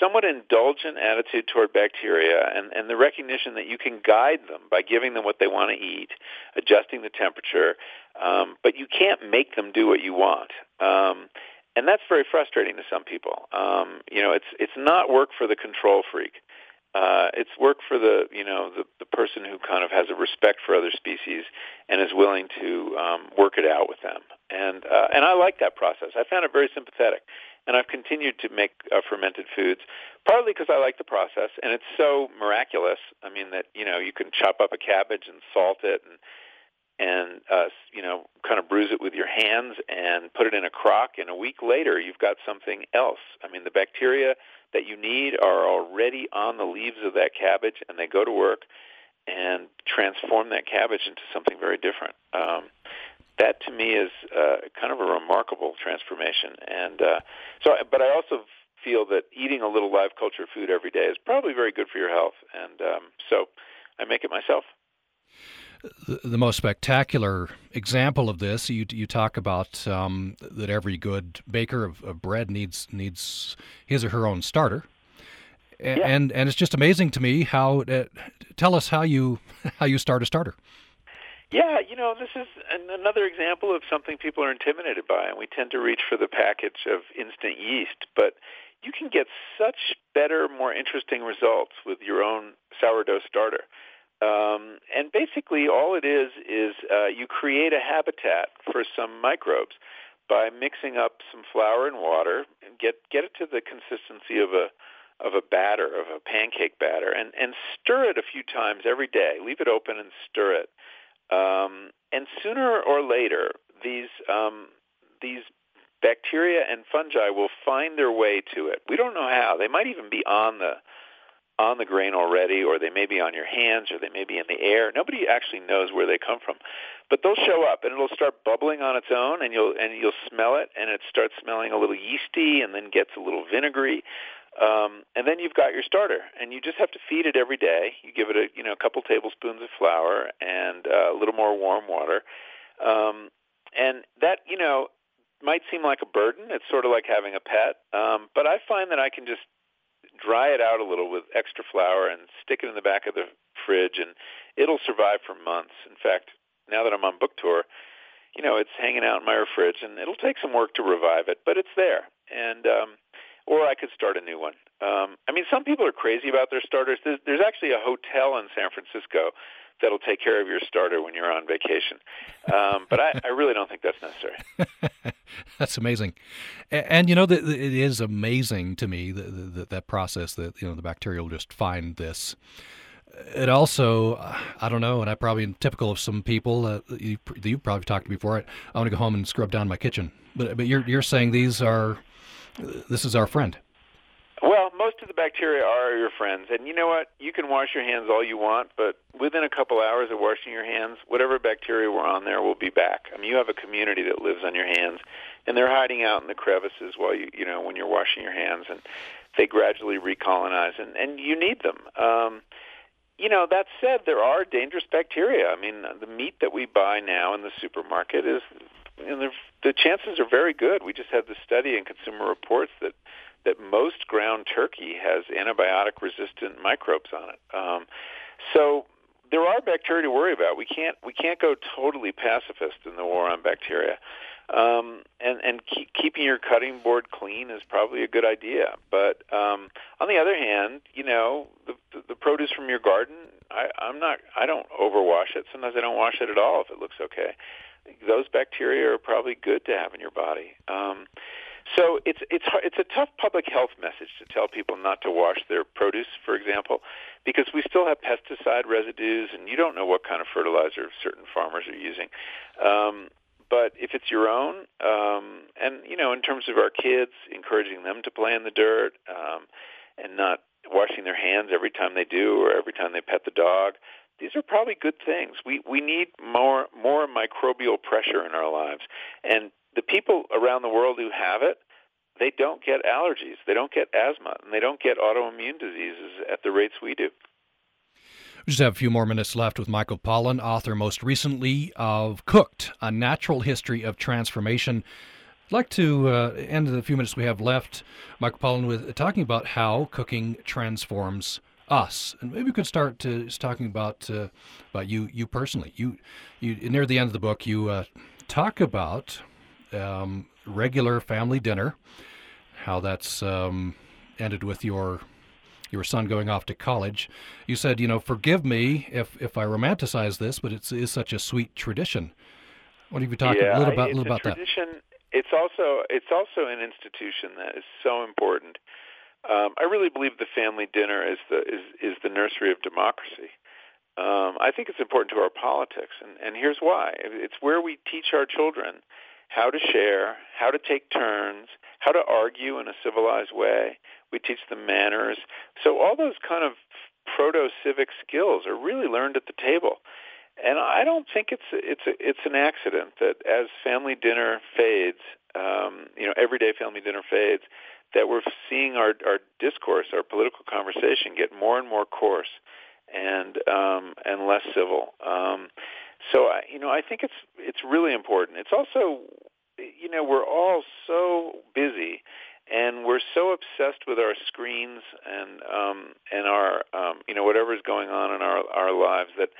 somewhat indulgent attitude toward bacteria and, and the recognition that you can guide them by giving them what they want to eat, adjusting the temperature, um, but you can't make them do what you want. Um, and that's very frustrating to some people. Um, you know, it's it's not work for the control freak. Uh, it's work for the you know the, the person who kind of has a respect for other species and is willing to um, work it out with them. And uh, and I like that process. I found it very sympathetic and I've continued to make uh, fermented foods, partly because I like the process, and it's so miraculous. I mean that you know you can chop up a cabbage and salt it, and and uh, you know kind of bruise it with your hands and put it in a crock, and a week later you've got something else. I mean the bacteria that you need are already on the leaves of that cabbage, and they go to work and transform that cabbage into something very different. Um, that to me is uh, kind of a remarkable transformation. And uh, so, but I also feel that eating a little live culture food every day is probably very good for your health. And um, so, I make it myself. The, the, most spectacular example of this, you you talk about um, that every good baker of, of, bread needs needs his or her own starter. And, yeah. and and it's just amazing to me how. Uh, tell us how you [laughs] how you start a starter. Yeah, you know, this is an, another example of something people are intimidated by, and we tend to reach for the package of instant yeast. But you can get such better, more interesting results with your own sourdough starter. Um, and basically, all it is is uh, you create a habitat for some microbes by mixing up some flour and water and get get it to the consistency of a of a batter of a pancake batter and and stir it a few times every day. Leave it open and stir it. Um, and sooner or later, these um, these bacteria and fungi will find their way to it. We don't know how. They might even be on the on the grain already, or they may be on your hands, or they may be in the air. Nobody actually knows where they come from, but they'll show up, and it'll start bubbling on its own, and you'll and you'll smell it, and it starts smelling a little yeasty, and then gets a little vinegary, um, and then you've got your starter, and you just have to feed it every day. You give it a you know a couple tablespoons of flour and uh, a little more warm water, um, and that you know might seem like a burden. It's sort of like having a pet, um, but I find that I can just dry it out a little with extra flour and stick it in the back of the fridge, and it'll survive for months. In fact, now that I'm on book tour, you know it's hanging out in my fridge, and it'll take some work to revive it, but it's there, and um, or I could start a new one. Um, I mean, some people are crazy about their starters. There's, there's actually a hotel in San Francisco that'll take care of your starter when you're on vacation. Um, but I, I, really don't think that's necessary. [laughs] that's amazing, and, and you know that it is amazing to me that that process that you know the bacteria will just find this. It also, I don't know, and I probably am typical of some people. Uh, you, you probably talked to before. I want to go home and scrub down my kitchen, but but you're you're saying these are this is our friend. Well, most of the bacteria are your friends. And you know what? You can wash your hands all you want, but within a couple hours of washing your hands, whatever bacteria were on there will be back. I mean, you have a community that lives on your hands, and they're hiding out in the crevices while you, you know, when you're washing your hands, and they gradually recolonize, and, and you need them. Um, you know, that said, there are dangerous bacteria. I mean, the meat that we buy now in the supermarket is know, the chances are very good. We just had the study in Consumer Reports that that most ground turkey has antibiotic resistant microbes on it. Um, so there are bacteria to worry about. We can't we can't go totally pacifist in the war on bacteria. Um, and and keep, keeping your cutting board clean is probably a good idea. But um, on the other hand, you know the, the, the produce from your garden, I, I'm not I don't overwash it. Sometimes I don't wash it at all if it looks okay. Those bacteria are probably good to have in your body. Um, so it's it's it's a tough public health message to tell people not to wash their produce, for example, because we still have pesticide residues, and you don't know what kind of fertilizer certain farmers are using. Um, but if it's your own, um, and you know, in terms of our kids, encouraging them to play in the dirt um, and not washing their hands every time they do or every time they pet the dog, these are probably good things. We we need more more microbial pressure in our lives, and the people around the world who have it, they don't get allergies, they don't get asthma, and they don't get autoimmune diseases at the rates we do. We just have a few more minutes left with Michael Pollan, author most recently of Cooked, A Natural History of Transformation. I'd like to uh, end the few minutes we have left, Michael Pollan, with talking about how cooking transforms us, and maybe we could start to talking about uh, about you you personally. You you near the end of the book, you uh, talk about um, regular family dinner, how that's um, ended with your your son going off to college. You said, you know, forgive me if if I romanticize this, but it's is such a sweet tradition. What have you talked yeah, a little about, little about tradition, that? It's also it's also an institution that is so important. Um, I really believe the family dinner is the is is the nursery of democracy. Um, I think it's important to our politics, and, and here's why: it's where we teach our children how to share, how to take turns, how to argue in a civilized way. We teach them manners. So all those kind of proto-civic skills are really learned at the table. And I don't think it's it's it's an accident that as family dinner fades, um, you know, everyday family dinner fades, that we're seeing our our discourse, our political conversation, get more and more coarse and um, and less civil. Um, so I, you know, I think it's it's really important. It's also, you know, we're all so busy, and we're so obsessed with our screens and um, and our um, you know whatever's going on in our our lives that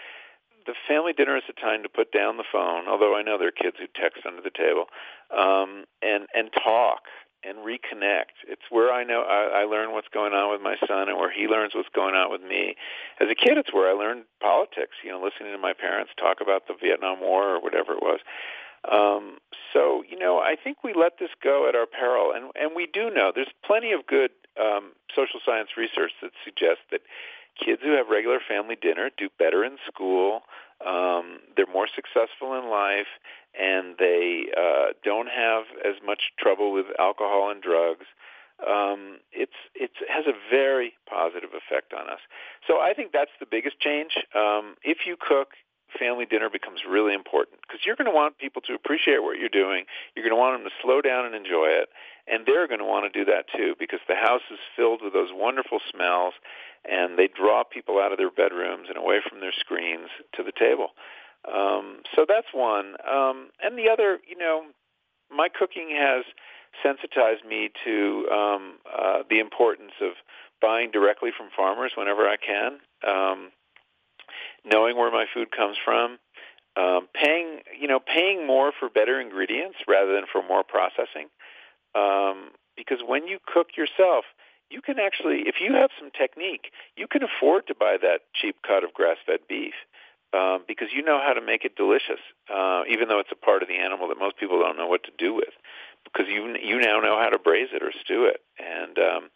the family dinner is a time to put down the phone. Although I know there are kids who text under the table, um, and and talk and reconnect. It's where I know I, I learn what's going on with my son, and where he learns what's going on with me. As a kid, it's where I learned politics. You know, listening to my parents talk about the Vietnam War or whatever it was. Um, so you know, I think we let this go at our peril, and and we do know there's plenty of good um, social science research that suggests that kids who have regular family dinner do better in school. Um, they're more successful in life, and they uh, don't have as much trouble with alcohol and drugs. Um, it's it has a very positive effect on us. So I think that's the biggest change. Um, if you cook, family dinner becomes really important because you're going to want people to appreciate what you're doing. You're going to want them to slow down and enjoy it, and they're going to want to do that too because the house is filled with those wonderful smells, and they draw people out of their bedrooms and away from their screens to the table. Um, so that's one. Um, and the other, you know, my cooking has sensitized me to um, uh, the importance of buying directly from farmers whenever I can, um, knowing where my food comes from, um, paying, you know, paying more for better ingredients rather than for more processing. Um, because when you cook yourself, you can actually, if you have some technique, you can afford to buy that cheap cut of grass-fed beef um, because you know how to make it delicious, uh, even though it's a part of the animal that most people don't know what to do with, because you you now know how to braise it or stew it, and um,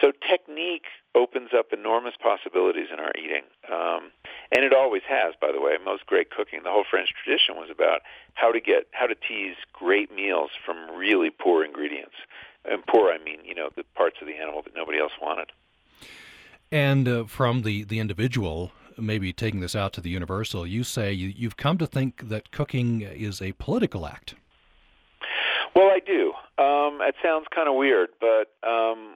so technique opens up enormous possibilities in our eating, um, and it always has. By the way, most great cooking, the whole French tradition was about how to get how to tease great meals from really poor ingredients, and poor I mean you know the parts of the animal that nobody else wanted. And uh, from the the individual maybe taking this out to the universal, you say you, you've come to think that cooking is a political act. Well, I do. Um, it sounds kind of weird, but um,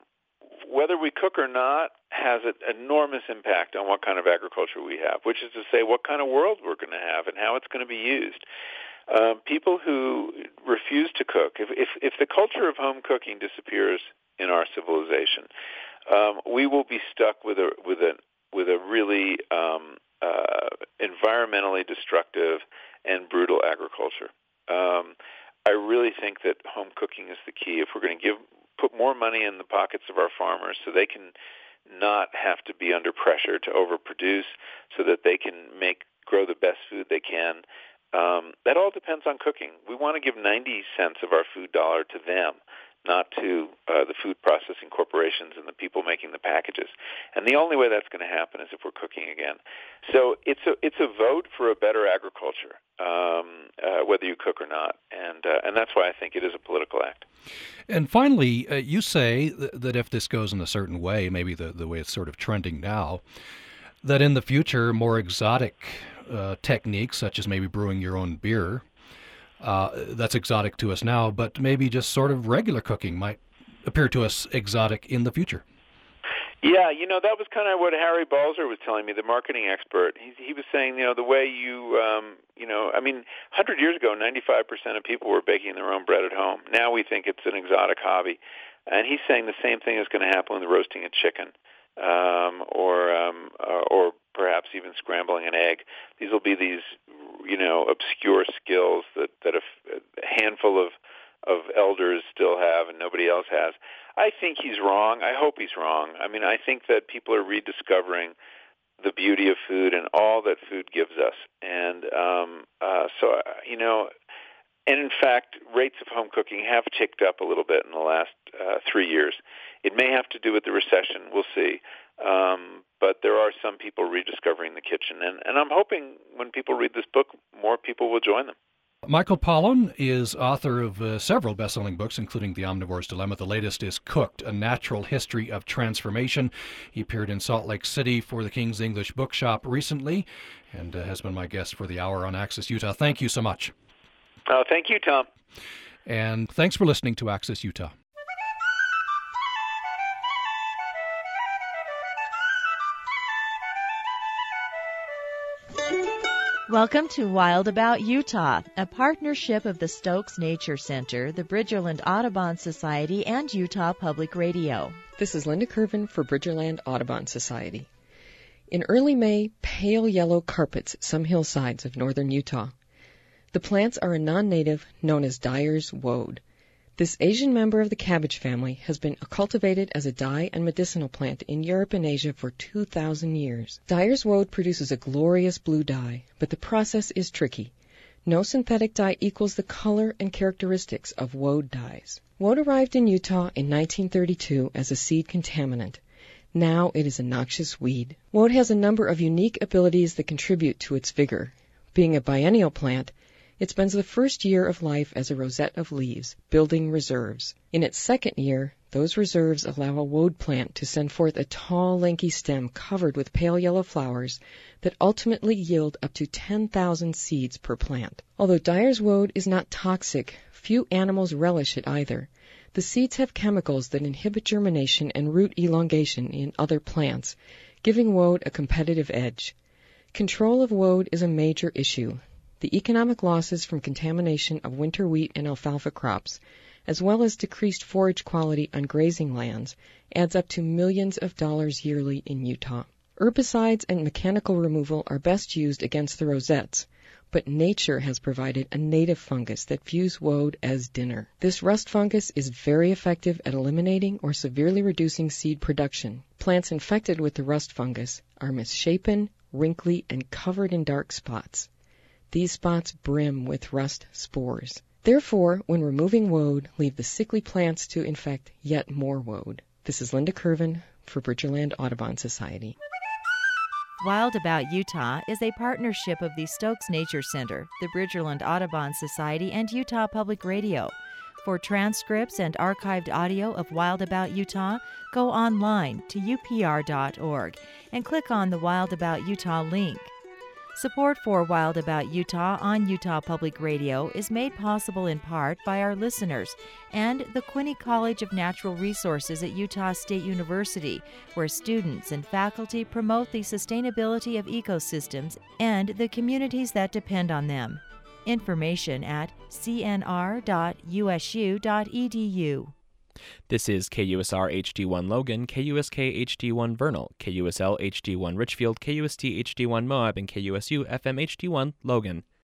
whether we cook or not has an enormous impact on what kind of agriculture we have, which is to say what kind of world we're going to have and how it's going to be used. Um, people who refuse to cook, if, if if the culture of home cooking disappears in our civilization, um, we will be stuck with a with a with a really um, uh, environmentally destructive and brutal agriculture. Um, I really think that home cooking is the key. If we're going to give put more money in the pockets of our farmers so they can not have to be under pressure to overproduce, so that they can make grow the best food they can. Um, that all depends on cooking. We want to give 90 cents of our food dollar to them, not to uh, the food processing corporations and the people making the packages. And the only way that's going to happen is if we're cooking again. So it's a it's a vote for a better agriculture, um, uh, whether you cook or not, and uh, and that's why I think it is a political act. And finally, uh, you say th- that if this goes in a certain way, maybe the the way it's sort of trending now, that in the future more exotic uh, techniques, such as maybe brewing your own beer, uh, that's exotic to us now, but maybe just sort of regular cooking might appear to us exotic in the future. Yeah, you know that was kind of what Harry Balzer was telling me, the marketing expert. He he was saying, you know, the way you, um, you know, I mean, 100 years ago, 95% of people were baking their own bread at home. Now we think it's an exotic hobby, and he's saying the same thing is going to happen with the roasting a chicken, um, or um, uh, or perhaps even scrambling an egg. These will be these, you know, obscure skills that that a, handful of of elders still have and nobody else has. I think he's wrong. I hope he's wrong. I mean, I think that people are rediscovering the beauty of food and all that food gives us. And um, uh, so, uh, you know, and in fact, rates of home cooking have ticked up a little bit in the last uh, three years. It may have to do with the recession. We'll see. Um, but there are some people rediscovering the kitchen, and, and I'm hoping when people read this book, more people will join them. Michael Pollan is author of uh, several best-selling books, including The Omnivore's Dilemma. The latest is Cooked, A Natural History of Transformation. He appeared in Salt Lake City for the King's English Bookshop recently and uh, has been my guest for the hour on Access Utah. Thank you so much. Uh, thank you, Tom. And thanks for listening to Access Utah. Welcome to Wild About Utah, a partnership of the Stokes Nature Center, the Bridgerland Audubon Society, and Utah Public Radio. This is Linda Kervin for Bridgerland Audubon Society. In early May, pale yellow carpets some hillsides of northern Utah. The plants are a non-native known as Dyer's woad. This Asian member of the cabbage family has been cultivated as a dye and medicinal plant in Europe and Asia for 2,000 years. Dyer's woad produces a glorious blue dye, but the process is tricky. No synthetic dye equals the color and characteristics of woad dyes. Woad arrived in Utah in 1932 as a seed contaminant. Now it is a noxious weed. Woad has a number of unique abilities that contribute to its vigor. Being a biennial plant, it spends the first year of life as a rosette of leaves, building reserves. In its second year, those reserves allow a woad plant to send forth a tall, lanky stem covered with pale yellow flowers that ultimately yield up to 10,000 seeds per plant. Although Dyer's woad is not toxic, few animals relish it either. The seeds have chemicals that inhibit germination and root elongation in other plants, giving woad a competitive edge. Control of woad is a major issue the economic losses from contamination of winter wheat and alfalfa crops, as well as decreased forage quality on grazing lands, adds up to millions of dollars yearly in Utah. Herbicides and mechanical removal are best used against the rosettes, but nature has provided a native fungus that views woad as dinner. This rust fungus is very effective at eliminating or severely reducing seed production. Plants infected with the rust fungus are misshapen, wrinkly, and covered in dark spots. These spots brim with rust spores. Therefore, when removing woad, leave the sickly plants to infect yet more woad. This is Linda Kervin for Bridgerland Audubon Society. Wild About Utah is a partnership of the Stokes Nature Center, the Bridgerland Audubon Society, and Utah Public Radio. For transcripts and archived audio of Wild About Utah, go online to upr.org and click on the Wild About Utah link. Support for Wild About Utah on Utah Public Radio is made possible in part by our listeners and the Quinney College of Natural Resources at Utah State University, where students and faculty promote the sustainability of ecosystems and the communities that depend on them. Information at cnr.usu.edu. This is KUSR HD1 Logan, KUSK HD1 Vernal, KUSL HD1 Richfield, KUST HD1 Moab, and KUSU FM HD1 Logan.